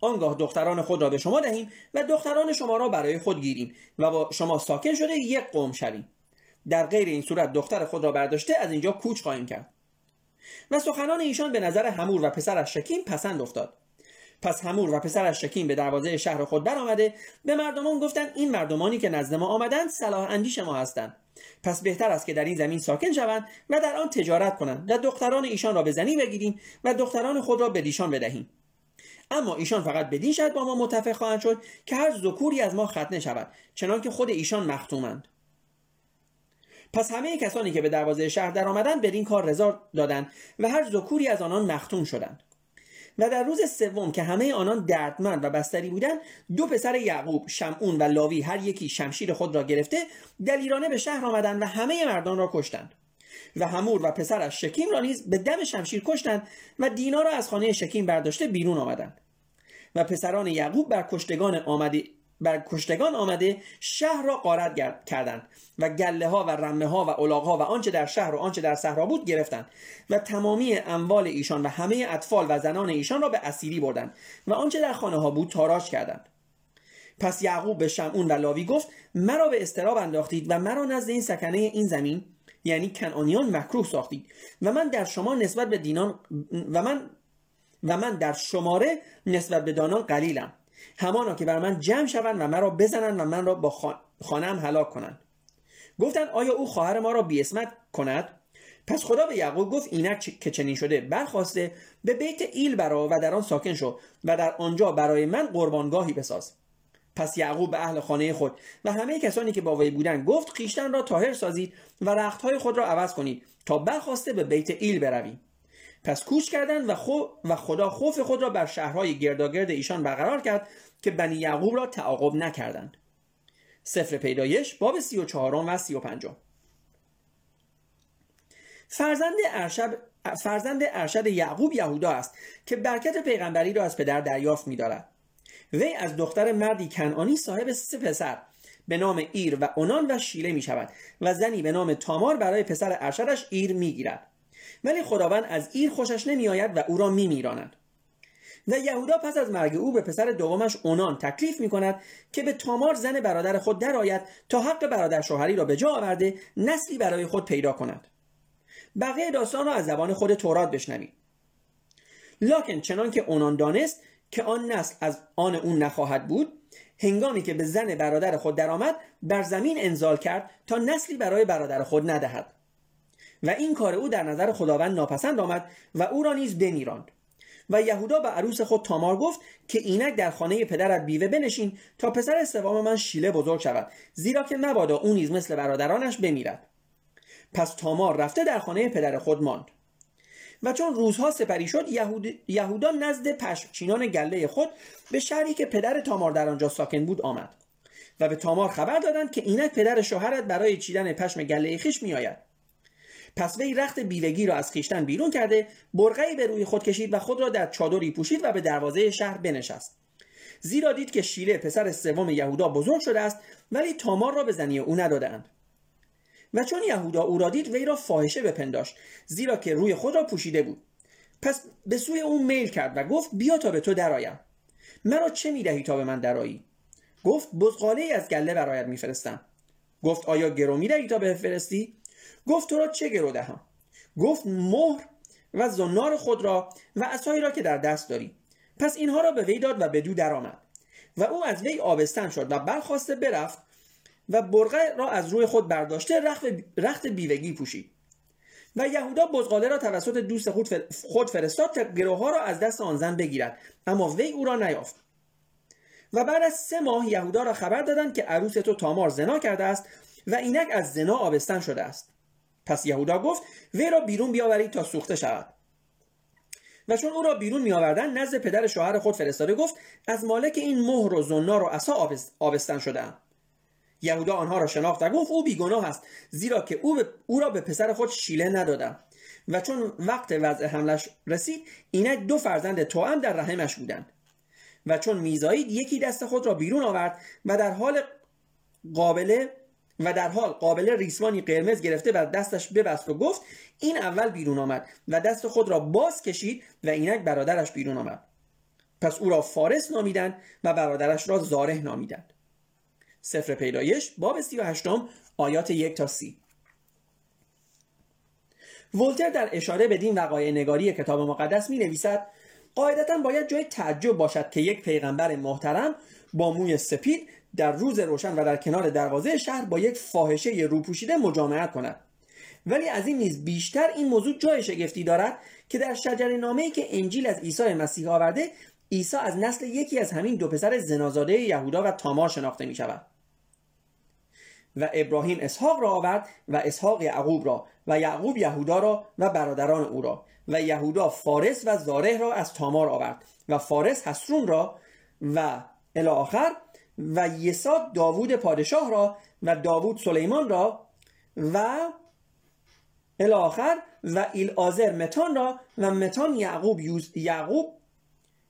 آنگاه دختران خود را به شما دهیم و دختران شما را برای خود گیریم و با شما ساکن شده یک قوم شویم. در غیر این صورت دختر خود را برداشته از اینجا کوچ خواهیم کرد. و سخنان ایشان به نظر همور و پسرش شکیم پسند افتاد. پس همور و پسرش شکیم به دروازه شهر خود برآمده. به مردمان گفتند این مردمانی که نزد ما آمدند صلاح اندیش ما هستند. پس بهتر است که در این زمین ساکن شوند و در آن تجارت کنند و دختران ایشان را به زنی بگیریم و دختران خود را به دیشان بدهیم. اما ایشان فقط بدین شد با ما متفق خواهند شد که هر ذکوری از ما ختنه شود چنانکه خود ایشان مختومند پس همه کسانی که به دروازه شهر در آمدند بدین کار رضا دادند و هر ذکوری از آنان مختوم شدند. و در روز سوم که همه آنان دردمند و بستری بودند دو پسر یعقوب شمعون و لاوی هر یکی شمشیر خود را گرفته دلیرانه به شهر آمدند و همه مردان را کشتند. و همور و پسرش شکیم را نیز به دم شمشیر کشتند و دینا را از خانه شکیم برداشته بیرون آمدند. و پسران یعقوب بر کشتگان آمده بر کشتگان آمده شهر را غارت کردند و گله ها و رمه ها و الاغ ها و آنچه در شهر و آنچه در صحرا بود گرفتند و تمامی اموال ایشان و همه اطفال و زنان ایشان را به اسیری بردند و آنچه در خانه ها بود تاراج کردند. پس یعقوب به شمعون و لاوی گفت مرا به استراب انداختید و مرا نزد این سکنه این زمین یعنی کنعانیان مکروه ساختید و من در شما نسبت به دینان و من و من در شماره نسبت به دانان قلیلم. همانا که بر من جمع شوند و مرا بزنند و من را با خانم هلاک کنند. گفتند آیا او خواهر ما را بیاسمت کند؟ پس خدا به یعقوب گفت اینک که چنین شده. برخواسته به بیت ایل برا و در آن ساکن شو و در آنجا برای من قربانگاهی بساز. پس یعقوب به اهل خانه خود و همه کسانی که با وی بودند گفت خیشتن را تاهر سازید و رختهای خود را عوض کنید تا برخواسته به بیت ایل برویم. پس کوچ کردند و, خو و خدا خوف خود را بر شهرهای گرداگرد ایشان برقرار کرد که بنی یعقوب را تعاقب نکردند. سفر پیدایش باب سی و چهارم و سی و پنجم. فرزند ارشب فرزند ارشد یعقوب یهودا است که برکت پیغمبری را از پدر دریافت می‌دارد. وی از دختر مردی کنعانی صاحب سه پسر به نام ایر و اونان و شیله می شود و زنی به نام تامار برای پسر ارشدش عیر می گیرد ولی خداوند از عیر خوشش نمی آید و او را می میراند و یهودا پس از مرگ او به پسر دومش اونان تکلیف می کند که به تامار زن برادر خود درآید تا حق برادر شوهری را به جا آورده نسلی برای خود پیدا کند. بقیه داستان را از زبان خود تورات بشنوید لاکن چنان که اونان دانست که آن نسل از آن او نخواهد بود هنگامی که به زن برادر خود درآمد بر زمین انزال کرد تا نسلی برای برادر خود ندهد. و این کار او در نظر خداوند ناپسند آمد و او را نیز بمیراند. و یهودا به عروس خود تامار گفت که اینک در خانه پدرت بیوه بنشین تا پسر سوم من شیله بزرگ شود زیرا که مبادا او نیز مثل برادرانش بمیرد. پس تامار رفته در خانه پدر خود ماند. و چون روزها سپری شد یهود... یهودا نزد پشمچینان گله خود به شهری که پدر تامار در آنجا ساکن بود آمد. و به تامار خبر دادند که اینک پدر شوهرت برای چیدن پشم گله خیش میآید. پس وی رخت بیوگی را از خیشتن بیرون کرده برقعی به روی خود کشید و خود را در چادری پوشید و به دروازه شهر بنشست. زیرا دید که شیله پسر سوم یهودا بزرگ شده است ولی تامار را به زنی او ندادند و چون یهودا او را دید وی را فاحشه بپنداشت زیرا که روی خود را پوشیده بود. پس به سوی او میل کرد و گفت بیا تا به تو درآیم. مرا چه می‌دهی تا به من درایی گفت بزغاله از گله برایت میفرستم. گفت آیا گرو می‌دهی تا بفرستی گفت تو را چه گرو دهم؟ گفت مهر و زنار خود را و اسایی را که در دست داری. پس اینها را به وی داد و به دو درآمد. و او از وی آبستن شد و برخواسته برفت و برقه را از روی خود برداشته رخت بیوگی پوشید. و یهودا بزغاله را توسط دوست خود فرستاد تا گروها را از دست آن زن بگیرد. اما وی او را نیافت. و بعد از سه ماه یهودا را خبر دادند که عروس تو تامار زنا کرده است و اینک از زنا آبستن شده است. پس یهودا گفت وی را بیرون بیاورید تا سوخته شود. و چون او را بیرون می آوردن نزد پدر شوهر خود فرستاده گفت از مالک این مهر و زنار و عصا آبستن شده یهودا آنها را شناخت و گفت او بیگناه است زیرا که او, او را به پسر خود شیله ندادم. و چون وقت وضع حملش رسید اینک دو فرزند توأم در رحمش بودند. و چون میزایید یکی دست خود را بیرون آورد و در حال قابله و در حال قابل ریسمانی قرمز گرفته و دستش ببست و گفت این اول بیرون آمد و دست خود را باز کشید و اینک برادرش بیرون آمد. پس او را فارس نامیدند و برادرش را زاره نامیدند. سفر پیدایش باب 38 آیات یک تا سی. ولتر در اشاره به دین وقایع نگاری کتاب مقدس می نویسد قاعدتا باید جای تعجب باشد که یک پیغمبر محترم با موی سپید در روز روشن و در کنار دروازه شهر با یک فاحشه روپوشیده مجامعت کند. ولی از این نیز بیشتر این موضوع جای شگفتی دارد که در شجر نامه که انجیل از عیسی مسیح آورده عیسی از نسل یکی از همین دو پسر زنازاده یهودا و تامار شناخته می شود و ابراهیم اسحاق را آورد و اسحاق یعقوب را و یعقوب یهودا را و برادران او را و یهودا فارس و زاره را از تامار آورد و فارس حسرون را و الاخر و یساد داوود پادشاه را و داوود سلیمان را و الاخر و ایل آزر متان را و متان یعقوب یعقوب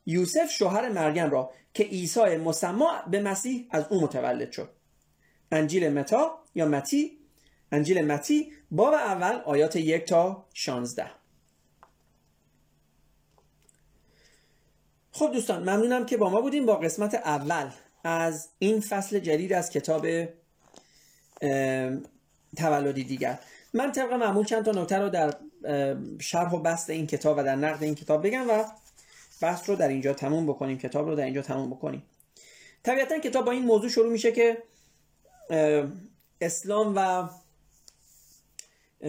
یوسف شوهر مریم را که عیسی مسما به مسیح از او متولد شد. انجیل متا یا متی؟ انجیل متی باب اول آیات یک تا شانزده. خب دوستان ممنونم که با ما بودیم با قسمت اول. از این فصل جدید از کتاب تولدی دیگر. من طبق معمول چند تا نکته رو در شرح و بست این کتاب و در نقد این کتاب بگم و بحث رو در اینجا تموم بکنیم کتاب رو در اینجا تموم بکنیم. طبیعتا کتاب با این موضوع شروع میشه که اسلام و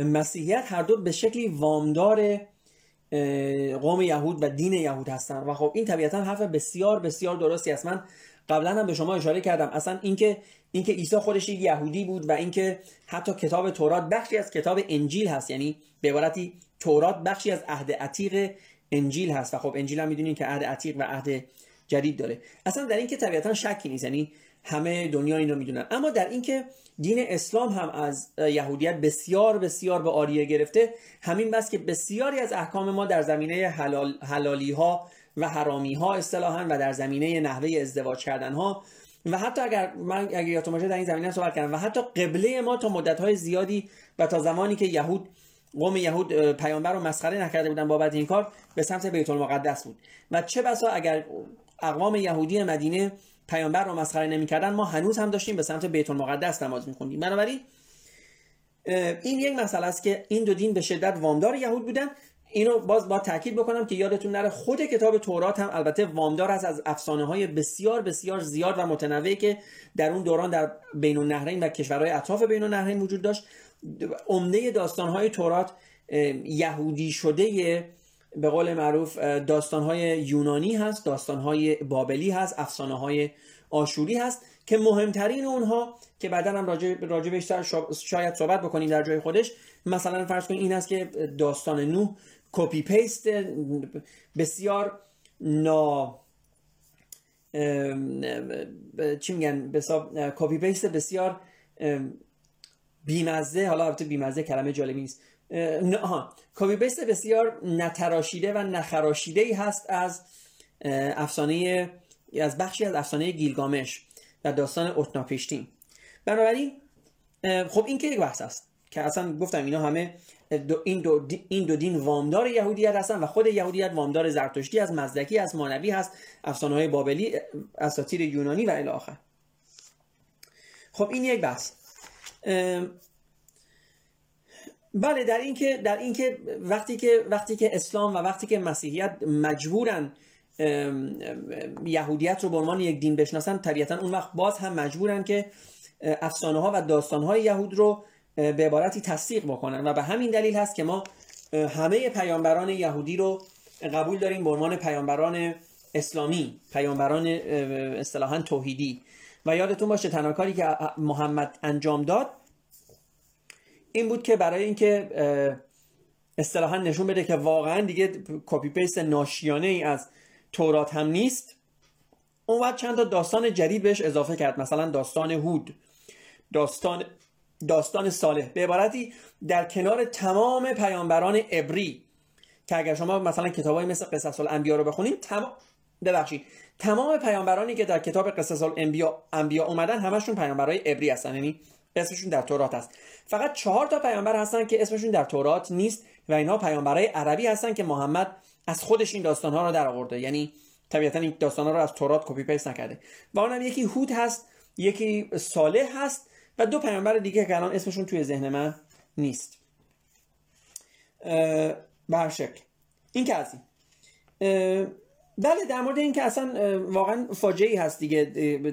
مسیحیت هر دو به شکلی وامدار قوم یهود و دین یهود هستن. و خب این طبیعتا حرف بسیار بسیار درستی است. من قبلا هم به شما اشاره کردم. اصلا اینکه اینکه عیسی خودش یهودی بود و اینکه حتی کتاب تورات بخشی از کتاب انجیل هست. یعنی به عبارتی تورات بخشی از عهد عتیق انجیل هست. و خب انجیل هم می‌دونین که عهد عتیق و عهد جدید داره. اصلا در اینکه طبیعتا شکی نیست. یعنی همه دنیا این رو می‌دونن. اما در اینکه دین اسلام هم از یهودیت بسیار بسیار به آریه گرفته همین بس که بسیاری از احکام ما در زمینه حلال، حلالی ها و حرامی ها اصطلاحا و در زمینه نحوه ازدواج کردن ها و حتی اگر من اگر یادتون باشه در این زمینه صحبت کردم و حتی قبله ما تا مدت های زیادی و تا زمانی که یهود قوم یهود پیامبر رو مسخره نکرده بودن بابت این کار به سمت بیت المقدس بود. و چه بسا اگر اقوام یهودی مدینه پیامبر رو مسخره نمی‌کردن ما هنوز هم داشتیم به سمت بیت المقدس نماز میخوندیم. بنابراین این یک مسئله است که این دو دین به شدت وامدار یهود بودن اینو باز با تاکید بکنم که یادتون نره خود کتاب تورات هم البته وامدار است از افسانه های بسیار بسیار زیاد و متنوعی که در اون دوران در بین النهرین و کشورهای اطراف بین النهرین وجود داشت. عمده داستان های تورات یهودی شده به قول معروف داستانهای یونانی هست داستانهای بابلی هست افسانه های آشوری هست که مهمترین اونها که بعدا هم راجع, راجع بهش شاید صحبت بکنیم در جای خودش. مثلا فرض کنید این است که داستان نوح copy paste بسیار نا چی میگن؟ copy paste بسیار بیمزه حالا البته بیمزه کلمه جالبی نیست. آها. copy paste بسیار نتراشیده و نخراشیده ای هست از افسانه از بخشی از افسانه گیلگامش و داستان اوتناپشتین بنابراین خب این که یک بحث است. که اصلا گفتم اینا همه دو این, دو این دو دین وامدار یهودیت هستن و خود یهودیت وامدار زرتشتی از مزدکی از مانوی هست افسانه های بابلی اساطیر یونانی و الی آخر. خب این یک بحث. بله در اینکه در اینکه وقتی که وقتی که اسلام و وقتی که مسیحیت مجبورن یهودیت رو به عنوان یک دین بشناسن طبیعتا اون وقت باز هم مجبورن که افسانه ها و داستان های یهود رو به عبارتی تصدیق بکنن. و به همین دلیل هست که ما همه پیامبران یهودی رو قبول داریم به عنوان پیامبران اسلامی پیامبران اصطلاحا توحیدی. و یادتون باشه تنها کاری که محمد انجام داد این بود که برای اینکه اصطلاحا نشون بده که واقعا دیگه copy paste ناشیانه ای از تورات هم نیست اون وقت چند تا داستان جدید بهش اضافه کرد. مثلا داستان هود. داستان داستان صالح. به عبارتی در کنار تمام پیامبران عبری که اگر شما مثلا کتابای مثل قصص الانبیا رو بخونید تمام ببخشید. تمام پیامبرانی که در کتاب قصص الانبیا انبیا اومدن همشون پیامبرای عبری هستن. یعنی اسمشون در تورات هست. فقط چهار تا پیامبر هستن که اسمشون در تورات نیست و اینها پیامبرای عربی هستن که محمد از خودش این داستان ها رو در آورده یعنی طبیعتا این داستان ها رو از تورات کپی پیست نکرده. و اونم یکی هود هست یکی صالح هست و دو پیامبر دیگه که الان اسمشون توی ذهن من نیست. به شکل. این که از این. بله در مورد اینکه اصلا واقعا فاجعه ای هست دیگه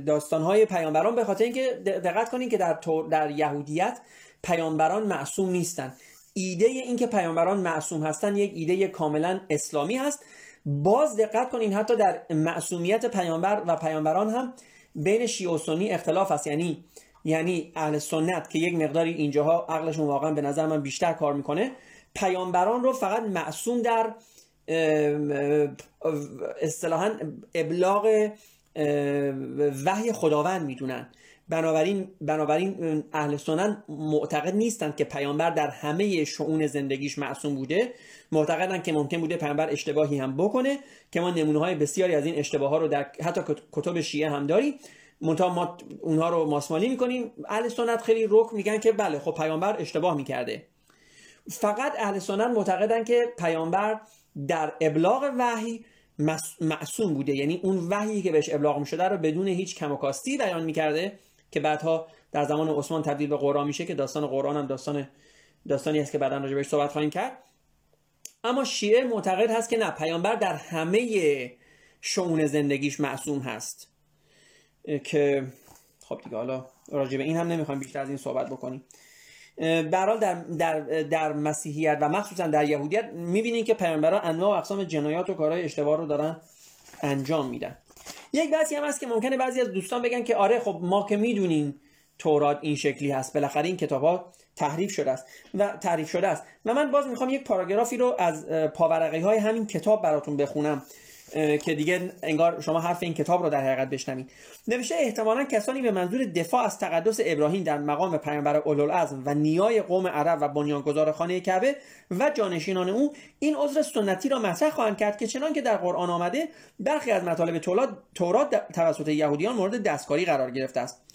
داستانهای پیامبران به خاطر اینکه دقت کنین که در, در یهودیت پیامبران معصوم نیستن. ایده اینکه پیامبران معصوم هستن یک ایده کاملا اسلامی هست. باز دقت کنین حتی در معصومیت پیامبر و پیامبران هم بین شیعه و سنی اختلاف هست. یعنی یعنی اهل سنت که یک مقداری اینجاها عقلشون واقعا به نظر من بیشتر کار می‌کنه پیامبران رو فقط معصوم در اصطلاحا ابلاغ وحی خداوند می‌دونن. بنابراین بنابراین اهل سنن معتقد نیستند که پیامبر در همه شعون زندگیش معصوم بوده. معتقدن که ممکن بوده پیامبر اشتباهی هم بکنه که ما نمونه های بسیاری از این اشتباه ها رو در حتی کتب شیعه هم داریم. منتها ما اونها رو ماسمالی می‌کنیم. اهل سنت خیلی رک میگن که بله خب پیامبر اشتباه می‌کرده. فقط اهل سنت معتقدن که پیامبر در ابلاغ وحی معصوم بوده. یعنی اون وحیی که بهش ابلاغ می‌شده رو بدون هیچ کم و کاستی بیان می‌کرده که بعدها در زمان عثمان تبدیل به قرآن میشه که داستان قرآن هم داستان داستانی است که بعدا راجع بهش صحبت خواهیم کرد. اما شیعه معتقد هست که نه پیامبر در همه شعون زندگیش معصوم هست. که خب دیگه حالا راجع به این هم نمی‌خوایم بیشتر از این صحبت بکنیم. برحال در, در, در مسیحیت و مخصوصا در یهودیت می‌بینین که پیامبران انواع و اقسام جنایات و کارهای اشتباه رو دارن انجام میدن. یک بحثی هم هست که ممکنه بعضی از دوستان بگن که آره خب ما که می‌دونیم تورات این شکلی هست بالاخره این کتاب ها تحریف شده است و تعریف شده است. و من باز می‌خوام یک پاراگرافی رو از پاورقی های همین کتاب براتون بخونم. که دیگه انگار شما حرف این کتاب رو در حقیقت بشنوید. نوشته احتمالا کسانی به منظور دفاع از تقدس ابراهیم در مقام پیامبر اولوالعزم و نیای قوم عرب و بنیانگذار خانه کعبه و جانشینان او این عذر سنتی را مطرح خواهند کرد که چنان که در قرآن آمده برخی از مطالب تورات توسط یهودیان مورد دستکاری قرار گرفته است.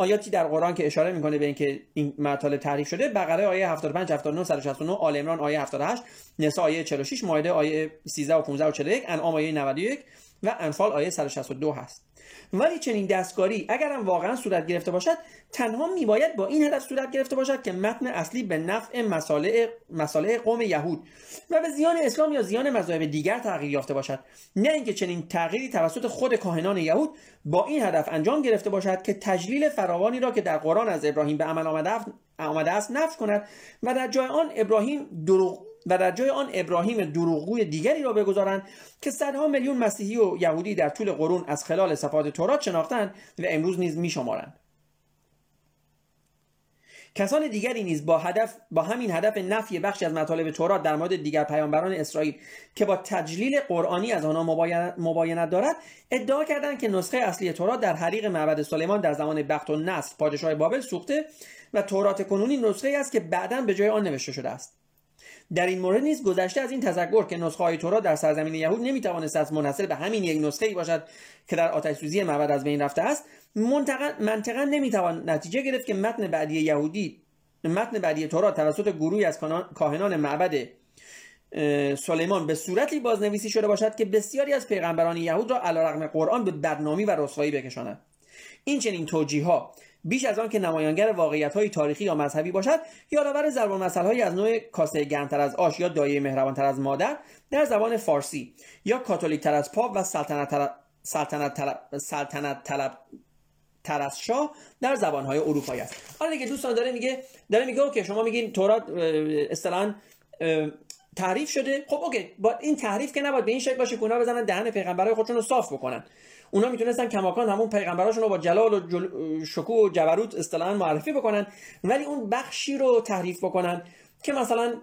آیاتی در قرآن که اشاره می‌کنه به اینکه این مطالب تعریف شده بقره آیه 75 79 169 آل عمران آیه 78 نساء آیه 46 مائده آیه 13 و 15 و 41 انعام آیه 91 و انفال آیه 162 هست. ولی چنین دستکاری اگر هم واقعا صورت گرفته باشد تنها میباید با این هدف صورت گرفته باشد که متن اصلی به نفع مساله قوم یهود و به زیان اسلام یا زیان مذاهب دیگر تغییر یافته باشد. نه اینکه چنین تغییری توسط خود کاهنان یهود با این هدف انجام گرفته باشد که تجلیل فراوانی را که در قرآن از ابراهیم به عمل آمده است نفی کند و در جای آن ابراهیم دروغ و در جای آن ابراهیم دروغگوی دیگری را بگذارند که صدها میلیون مسیحی و یهودی در طول قرون از خلال صفات تورات شناختند و امروز نیز میشمارند. کسان دیگری نیز با هدف با همین هدف نفی بخشی از مطالب تورات در مورد دیگر پیامبران اسرائیل که با تجلیل قرآنی از آنها مباینت دارد ادعا کردند که نسخه اصلی تورات در حریق معبد سلیمان در زمان بخت و نصر پادشاه بابل سوخته و تورات کنونی نسخه است که بعدا به جای آن نوشته شده است. در این مورد نیز گذشته از این تذکر که نسخه های تورات در سرزمین یهود نمی‌توانست از منحصر به همین یک نسخه ای باشد که در آتش سوزی معبد از بین رفته است منطقا نمی‌توان نتیجه گرفت که متن بعدی یهودی متن بعدی تورات توسط گروهی از کاهنان معبد سلیمان به صورتی بازنویسی شده باشد که بسیاری از پیغمبران یهود را علیرغم قرآن به بدنامی و رسوایی بکشاند. این چنین توجیه ها بیش از آن که نمایانگر واقعیت های تاریخی یا مذهبی باشد یادآور ضرب های از نوع کاسه گرمتر از آش یا دایه مهربانتر از مادر در زبان فارسی یا کاتولیک تر از پاپ و سلطنت سلطنت طلب, سلطنت طلب تر از شاه در زبانهای اروپایی است. حالا دیگه دوستان داره میگه داره میگه okay شما میگین تورات اصطلاحا تحریف شده. خب okay با این تعریف که نباید به این شکل باشه که اونا بزنن دهن پیغمبرای خودشون رو صاف بکنن. اونا می‌تونستن کماکان همون پیغمبراشون رو با جلال و جل... شکوه و جبروت اصطلاحا معرفی بکنن ولی اون بخشی رو تحریف بکنن که مثلا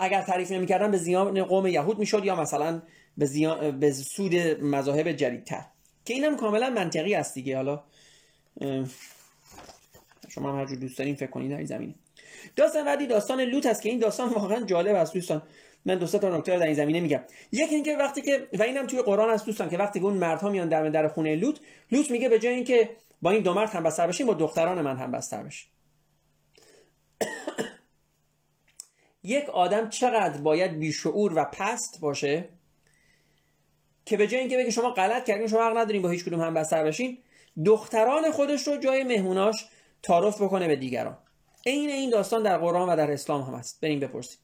اگر تحریف نمی‌کردن به زیان قوم یهود می‌شد یا مثلا به, زیان... به سود مذاهب جدیدتر. که اینم کاملا منطقی است دیگه. حالا شما هم هر جور دوست دارین فکر کنید در زمینه. داستان بعدی داستان لوط است که این داستان واقعا جالب است دوستان. من دو تا نکته در این زمینه میگم. یکی اینکه وقتی که و اینم توی قرآن هست دوستان که وقتی که اون مردها میان در در خونه لوط لوط میگه به جای اینکه با این دو مرد هم بستر بشین با دختران من هم بستر بشین یک آدم چقدر باید بیشعور و پست باشه که به جای اینکه بگه شما غلط کردین شما حق ندارین با هیچ کدوم هم بستر بشین دختران خودش رو جای مهموناش تعارف بکنه به دیگران. عین این داستان در قرآن و در اسلام هم هست. بریم بپرسید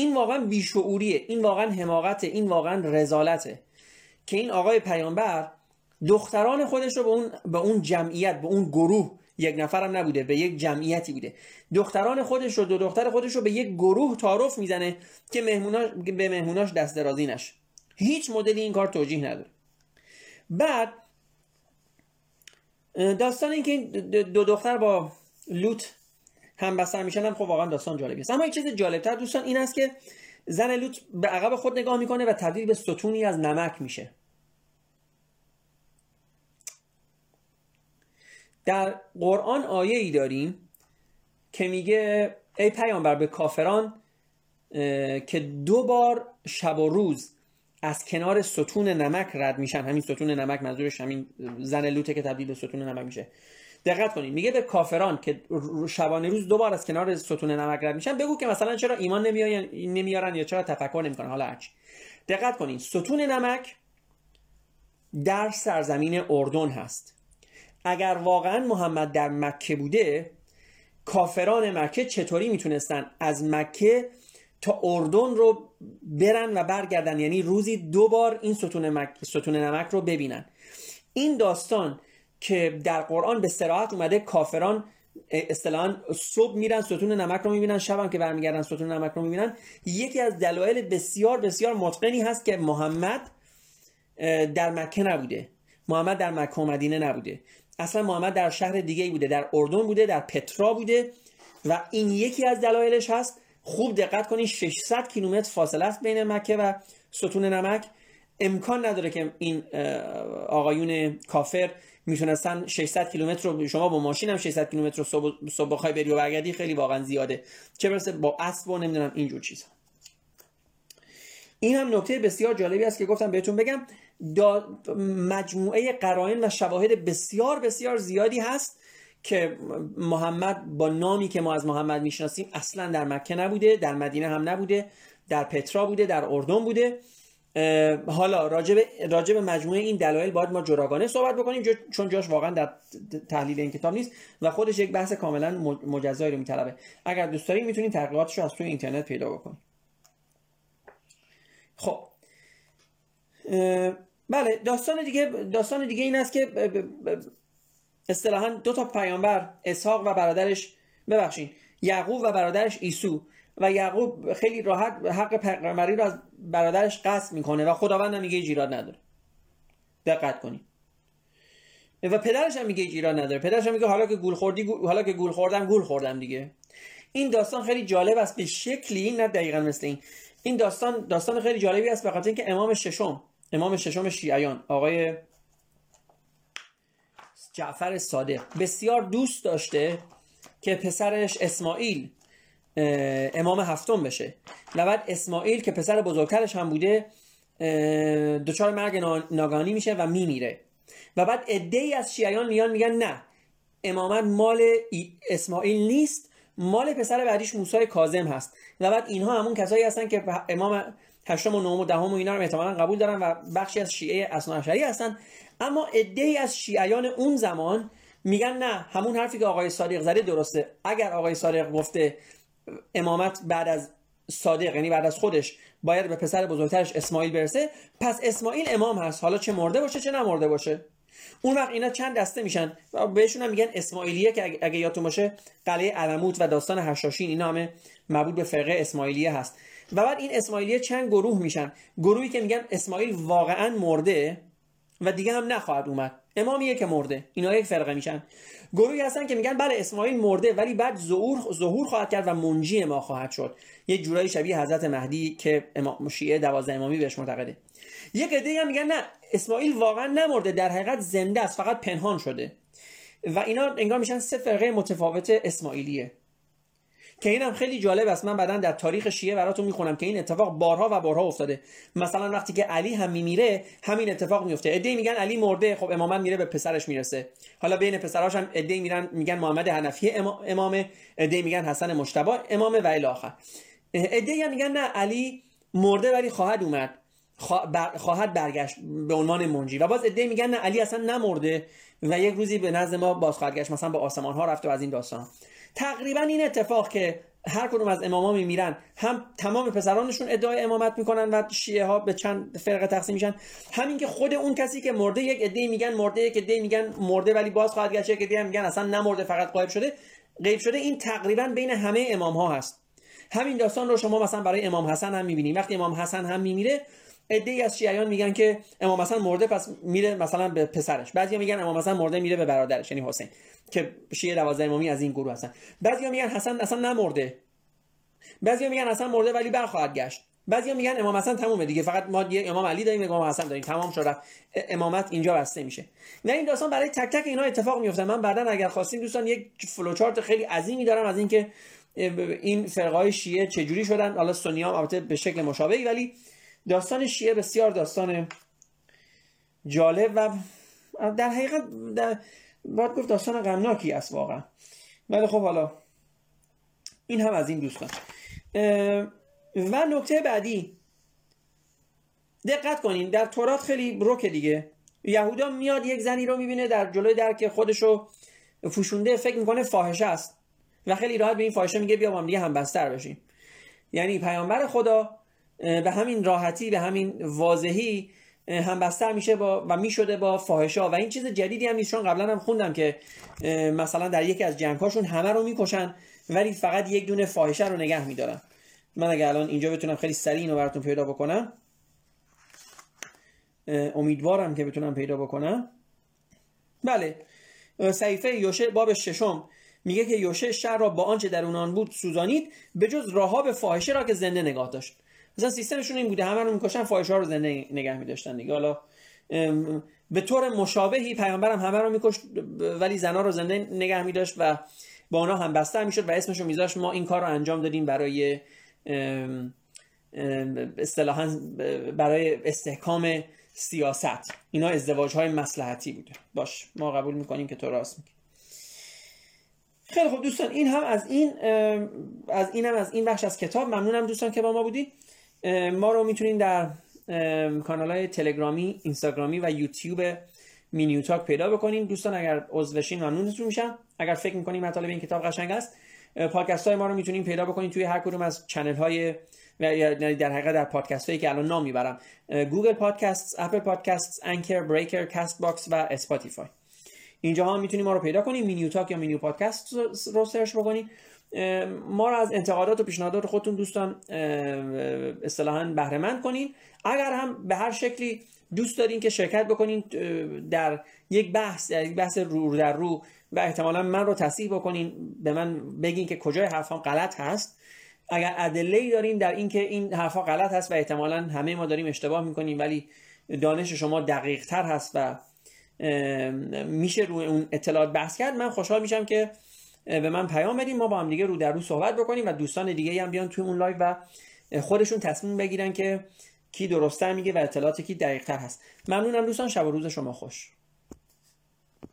این واقعا بیشعوریه. این واقعا حماقته. این واقعا رزالته. که این آقای پیامبر دختران خودش رو به اون, به اون جمعیت به اون گروه یک نفرم نبوده به یک جمعیتی بوده. دختران خودش رو دو دختر خودش رو به یک گروه تعارف می‌زنه که مهموناش به مهموناش دست درازی نشه. هیچ مدلی این کار توجیه نداره. بعد داستان این که دو دختر با لوت هم بستر میشن هم خب واقعا داستان جالبی است. اما یه چیز جالبتر دوستان این است که زن لوط به عقب خود نگاه می‌کنه و تبدیل به ستونی از نمک میشه. در قرآن آیه ای داریم که میگه ای پیامبر به کافران که دو بار شب و روز از کنار ستون نمک رد میشن همین ستون نمک منظورش همین زن لوته که تبدیل به ستون نمک میشه. دقت کنید. میگه به کافران که شبانه روز دوبار از کنار ستون نمک رد میشن بگو که مثلا چرا ایمان نمیارن یا چرا تفکر نمی‌کنن. حالا هرچی. دقت کنید. ستون نمک در سرزمین اردن هست. اگر واقعا محمد در مکه بوده کافران مکه چطوری می‌تونستن از مکه تا اردن رو برن و برگردن؟ یعنی روزی دو بار این ستون, ستون نمک رو ببینن. این داستان که در قرآن به سراحت اومده کافران اصطلاحا صبح میرن ستون نمک رو می‌بینن شب هم که برمیگردن ستون نمک رو می‌بینن. یکی از دلایل بسیار بسیار مطمئنی هست که محمد در مکه نبوده. محمد در مکه و مدینه نبوده. اصلا محمد در شهر دیگه بوده در اردن بوده در پترا بوده و این یکی از دلایلش هست. خوب دقت کنید 600 کیلومتر فاصله است بین مکه و ستون نمک. امکان نداره که این آقایون کافر می‌تونستن 600 کیلومتر رو شما با ماشین هم 600 کیلومتر رو صبح صبح بخوای بری و برگردی خیلی واقعا زیاده. چه برسه با اسب و نمی‌دونم اینجور چیزها این هم نکته بسیار جالبی است که گفتم بهتون بگم. مجموعه قرائن و شواهد بسیار بسیار زیادی هست که محمد با نامی که ما از محمد می‌شناسیم اصلا در مکه نبوده در مدینه هم نبوده در پترا بوده در اردن بوده. حالا راجب, راجب مجموعه این دلایل باید ما جراگانه صحبت بکنیم چون جاش واقعا در تحلیل این کتاب نیست و خودش یک بحث کاملا مجزایی رو میطلبه. اگر دوست دارید می‌تونید تحقیقاتش رو از توی اینترنت پیدا بکنید خب. بله داستان دیگه داستان دیگه این است که اصطلاحا دو تا پیامبر اسحاق و برادرش ببخشید یعقوب و برادرش ایسو و یعقوب خیلی راحت حق پیغمبری رو از برادرش قصد می‌کنه و خداوند هم میگه ایراد نداره. دقت کنید و پدرش هم میگه ایراد نداره. پدرش هم میگه حالا که گول خوردی حالا که گول خوردم گول خوردم دیگه. این داستان خیلی جالب است. به شکلی نه دقیقا مثل این. این داستان داستان خیلی جالبی است به خاطر اینکه امام ششم امام ششم شیعیان آقای جعفر صادق بسیار دوست داشته که پسرش اسماعیل امام هفتم بشه. و بعد اسماعیل که پسر بزرگترش هم بوده دچار مرگ ناگانی میشه و میمیره. و بعد ای از شیعیان میان میگن نه امامت مال اسماعیل نیست مال پسر بعدیش موسی کاظم هست. و بعد اینها همون کسایی هستن که امام هشتم و نهم و دهم و اینا رو احتمالا قبول دارن و بخشی از شیعه اصناعشری هستن. اما ای از شیعیان اون زمان میگن نه همون حرفی که آقای صادق زده درسته. اگر آقای صادق گفته امامت بعد از صادق یعنی بعد از خودش باید به پسر بزرگترش اسماعیل برسه. پس اسماعیل امام هست. حالا چه مرده باشه چه نمرده باشه. اون وقت اینا چند دسته میشن و بهشون هم میگن اسماعیلیه که اگه یادتون باشه قلعه علموت و داستان هشاشین اینا همه مربوط به فرقه اسماعیلیه هست. و بعد این اسماعیلیه چند گروه میشن. گروهی که میگن اسماعیل واقعا مرده و دیگه هم نخواهد اومد. امامیه که مرده. اینا یک فرقه میشن. گروهی هستن که میگن بله اسماعیل مرده ولی بعد ظهور ظهور خواهد کرد و منجی ما خواهد شد. یه جورایی شبیه حضرت مهدی که امام شیعه دوازده امامی بهش معتقده. یک عده هم میگن نه اسماعیل واقعا نمرده در حقیقت زنده است فقط پنهان شده. و اینا انگار میشن سه فرقه متفاوت اسماعیلیه. که اینم خیلی جالب است. من بعدا در تاریخ شیعه براتون می‌خونم که این اتفاق بارها و بارها افتاده. مثلا وقتی که علی هم میمیره همین اتفاق میفته ایده میگن علی مرده خب امامت میره به پسرش می‌رسه. حالا بین پسراش هم ایده میرن میگن محمد حنفی امام ایده میگن حسن مجتبی امام و الی آخر. ایده میگن نه علی مرده ولی خواهد اومد. خواهد برگشت به عنوان منجی. و باز ایده میگن نه علی اصلا نمرده و یک روزی به نزد ما باز خواهد گشت. مثلا به آسمان ها رفته و از این داستان تقریبا این اتفاق که هر کدوم از اماما میمیرن هم تمام پسرانشون ادعای امامت می‌کنن و شیعه ها به چند فرقه تقسیم میشن. همین که خود اون کسی که مرده یک عده میگن مرده یک عده میگن مرده ولی باز خواهد گشت یک عده میگن اصلا نمرده فقط غایب شده. غیب شده این تقریبا بین همه امام ها هست. همین داستان رو شما مثلا برای امام حسن هم می‌بینید وقتی امام حسن هم میمیره عده از شیعیان میگن که امام حسن مرده پس میره مثلا به پسرش. بعضیا میگن امام حسن مرده میره به برادرش یعنی حسین که شیعه دوازده امامی از این گروه هستن. بعضیا میگن حسن اصلا نمرده. بعضیا میگن حسن مرده ولی برخواهد گشت. بعضیا میگن امام حسن تمومه دیگه. فقط ما یه امام علی داریم امام حسن داریم. تمام شد امامت اینجا بسته میشه. نه این داستان برای تک تک اینا اتفاق میفته من بعدا اگر خواستیم دوستان یک فلوچارت خیلی عظیمی دارم از اینکه این فرقای شیعه چجوری شدن. حالا سنی هم البته به شکل مشابهی ولی داستان شیعه بسیار داستان جالب و در حقیقت در باید گفت داستان غمناکی است واقعا. ولی خب حالا این هم از این دوستان و نکته بعدی. دقت کنین در تورات خیلی روکه دیگه. یهودا میاد یک زنی رو می‌بینه در جلوی در که خودشو فوشونده فکر می‌کنه فاحشه است. و خیلی راحت به این فاحشه میگه بیا با هم دیگه هم بستر بشیم. یعنی پیامبر خدا به همین راحتی به همین واضحی همبستر میشه با و می‌شده با فاحشا. و این چیز جدیدی هم نیست چون قبلا هم خوندم که مثلا در یکی از جنگهاشون همه رو می‌کشن ولی فقط یک دونه فاحشه رو نگه میدارن. من اگه الان اینجا بتونم خیلی سریع اینو براتون پیدا بکنم. امیدوارم که بتونم پیدا بکنم. بله صحیفه یوشه باب ششم. میگه که یوشه شهر را با آنچه در اونان بود سوزانید به جز راهاب فاحشه را که زنده نگاه داشت. مثلا سیستمشون این بوده همه رو می‌کشن فاحشه رو زنده نگه میداشتن دیگه. حالا به طور مشابهی پیامبرم همه رو میکشت ولی زنا رو زنده نگه میداشت و با اونا هم بستر می‌شد و اسمشو میذاشت ما این کار رو انجام دادیم برای اصطلاحا برای استحکام سیاست. اینا ازدواج های مسلحتی بوده. باش ما قبول می‌کنیم که تو راست میگی. خیلی خوب دوستان این هم از این از اینم از این بخش از کتاب. ممنونم دوستان که با ما بودید. ما رو می‌تونین در کانال های تلگرامی اینستاگرامی و یوتیوب مینیو تاک پیدا بکنین. دوستان اگر عضو ممنونتون میشم. اگر فکر می‌کنین مطالب این کتاب قشنگ است پادکست های ما رو می‌تونین پیدا بکنین توی هر کدوم از channel های یعنی در حقیقت در پادکست هایی که الان نام می‌برم. Google Podcast Apple Podcast Anchor Breaker Castbox و Spotify. اینجا ها می‌تونید ما رو پیدا کنید مینیو تاک یا مینیو پادکست رو سرچ بکنید ما رو از انتقادات و پیشنهادات خودتون دوستان اصطلاحا بهره مند کنین. اگر هم به هر شکلی دوست دارین که شرکت بکنین در یک بحث در یک بحث رو در رو و احتمالا من رو تصحیح بکنین به من بگین که کجای حرفام غلط هست. اگر ادله دارین در اینکه این حرفا غلط هست و احتمالا همه ما داریم اشتباه می‌کنیم ولی دانش شما دقیق تر هست و میشه روی اون اطلاعات بحث کرد من خوشحال میشم که به من پیام بدین ما با هم دیگه رو در رو صحبت بکنیم و دوستان دیگه هم بیان توی اون live و خودشون تصمیم بگیرن که کی درسته میگه و اطلاعات کی دقیق تر هست. ممنونم دوستان شب و روز شما خوش.